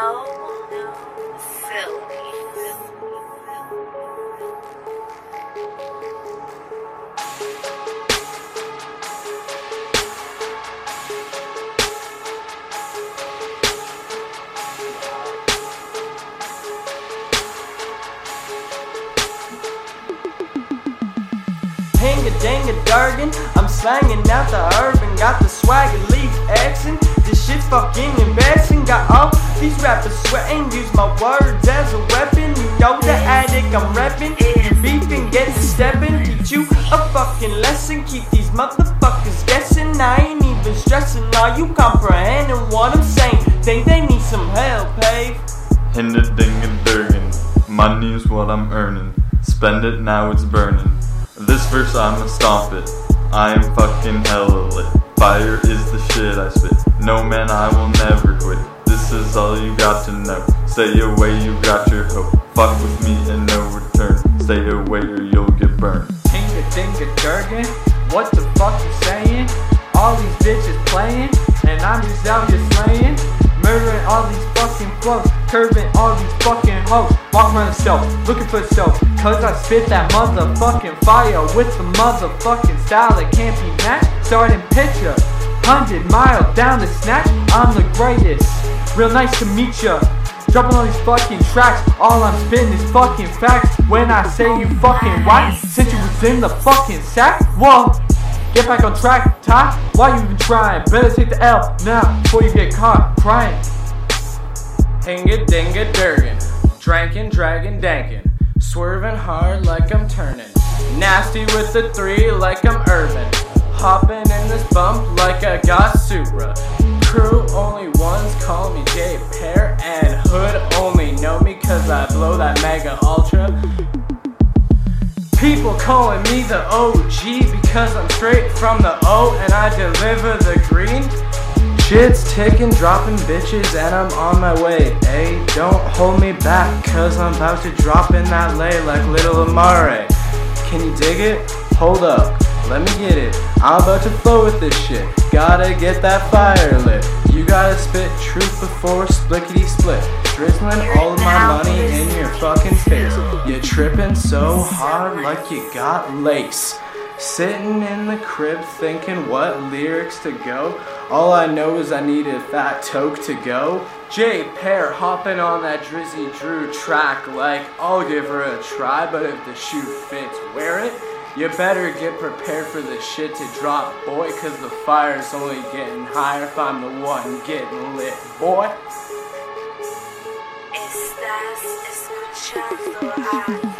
No, silly. Hanga danga dargan, I'm slanging out the urban, got the swagger leaf accent. This shit's fucking embarrassing. Got all these rappers sweating, use my words as a weapon. You know the Attic I'm repping. Beefing, get to stepping, teach you a fucking lesson. Keep these motherfuckers guessing. I ain't even stressing. Are you comprehending what I'm saying? Think they need some help, hey? Hinder dinga durgan. is what I'm earning. Spend it now it's burning. This verse I'ma stomp it. I am fucking hella lit. Fire is the shit I spit. No man, I will never quit. This is all you got to know. Stay away, you got your hope. Fuck with me and no return. Stay away or you'll get burned. Tinga dinga durgan, what the fuck you saying? All these bitches playing, and I'm just out here slaying. Murdering all these fucking flows, curving all these fucking hoes. Walk the looking for stove. Cause I spit that motherfucking fire with the motherfucking style that can't be matched. Starting picture, hundred mile down the snatch. I'm the greatest. Real nice to meet ya. Dropping all these fucking tracks, all I'm spitting is fucking facts. When I say you fucking white, since you was in the fucking sack, whoa. Get back on track, Ty. Why you even trying? Better take the L now before you get caught crying. Hinga dinga dergen, drankin', draggin', dankin', swerving hard like I'm turning, nasty with the three like I'm Irvin, hopping in this bump like I got Supra. Crew only ones call me J Pair and Hood only know me cause I blow that mega ultra. People calling me the OG because I'm straight from the O and I deliver the green. Shit's ticking, dropping bitches, and I'm on my way. Hey, don't hold me back, cause I'm about to drop in that lay like little Amare. Can you dig it? Hold up, let me get it. I'm about to flow with this shit. Gotta get that fire lit. You gotta spit truth before splickety split. Drizzling all of my money in your fucking face. You're tripping so hard like you got lace. Sitting in the crib thinking what lyrics to go. All I know is I need a fat toke to go. JPear hopping on that Drizzy Dru track like I'll give her a try, but if the shoe fits, wear it. You better get prepared for the shit to drop, boy, cause the fire's only getting higher if I'm the one getting lit, boy. Estás escuchando a